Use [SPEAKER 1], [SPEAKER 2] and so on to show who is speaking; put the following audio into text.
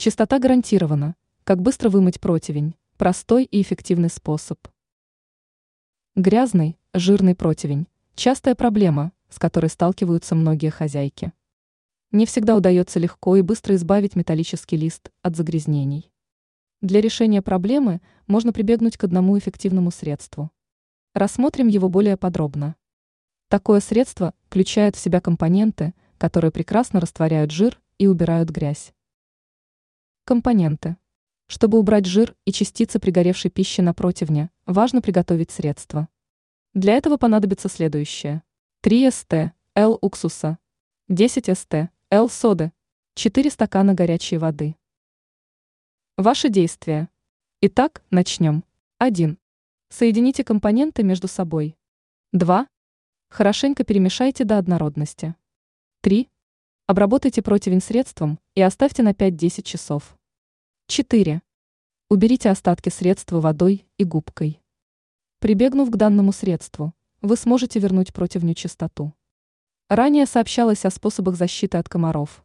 [SPEAKER 1] Чистота гарантирована. Как быстро вымыть противень? Простой и эффективный способ. Грязный, жирный противень – частая проблема, с которой сталкиваются многие хозяйки. Не всегда удается легко и быстро избавить металлический лист от загрязнений. Для решения проблемы можно прибегнуть к одному эффективному средству. Рассмотрим его более подробно. Такое средство включает в себя компоненты, которые прекрасно растворяют жир и убирают грязь. Компоненты. Чтобы убрать жир и частицы пригоревшей пищи на противне, важно приготовить средство. Для этого понадобится следующее. 3 ст. Л уксуса, 10 ст. Л соды, 4 стакана горячей воды. Ваши действия. Итак, начнем. 1. Соедините компоненты между собой. 2. Хорошенько перемешайте до однородности. 3. Обработайте противень средством и оставьте на 5-10 часов. 4. Уберите остатки средства водой и губкой. Прибегнув к данному средству, вы сможете вернуть противню чистоту. Ранее сообщалось о способах защиты от комаров.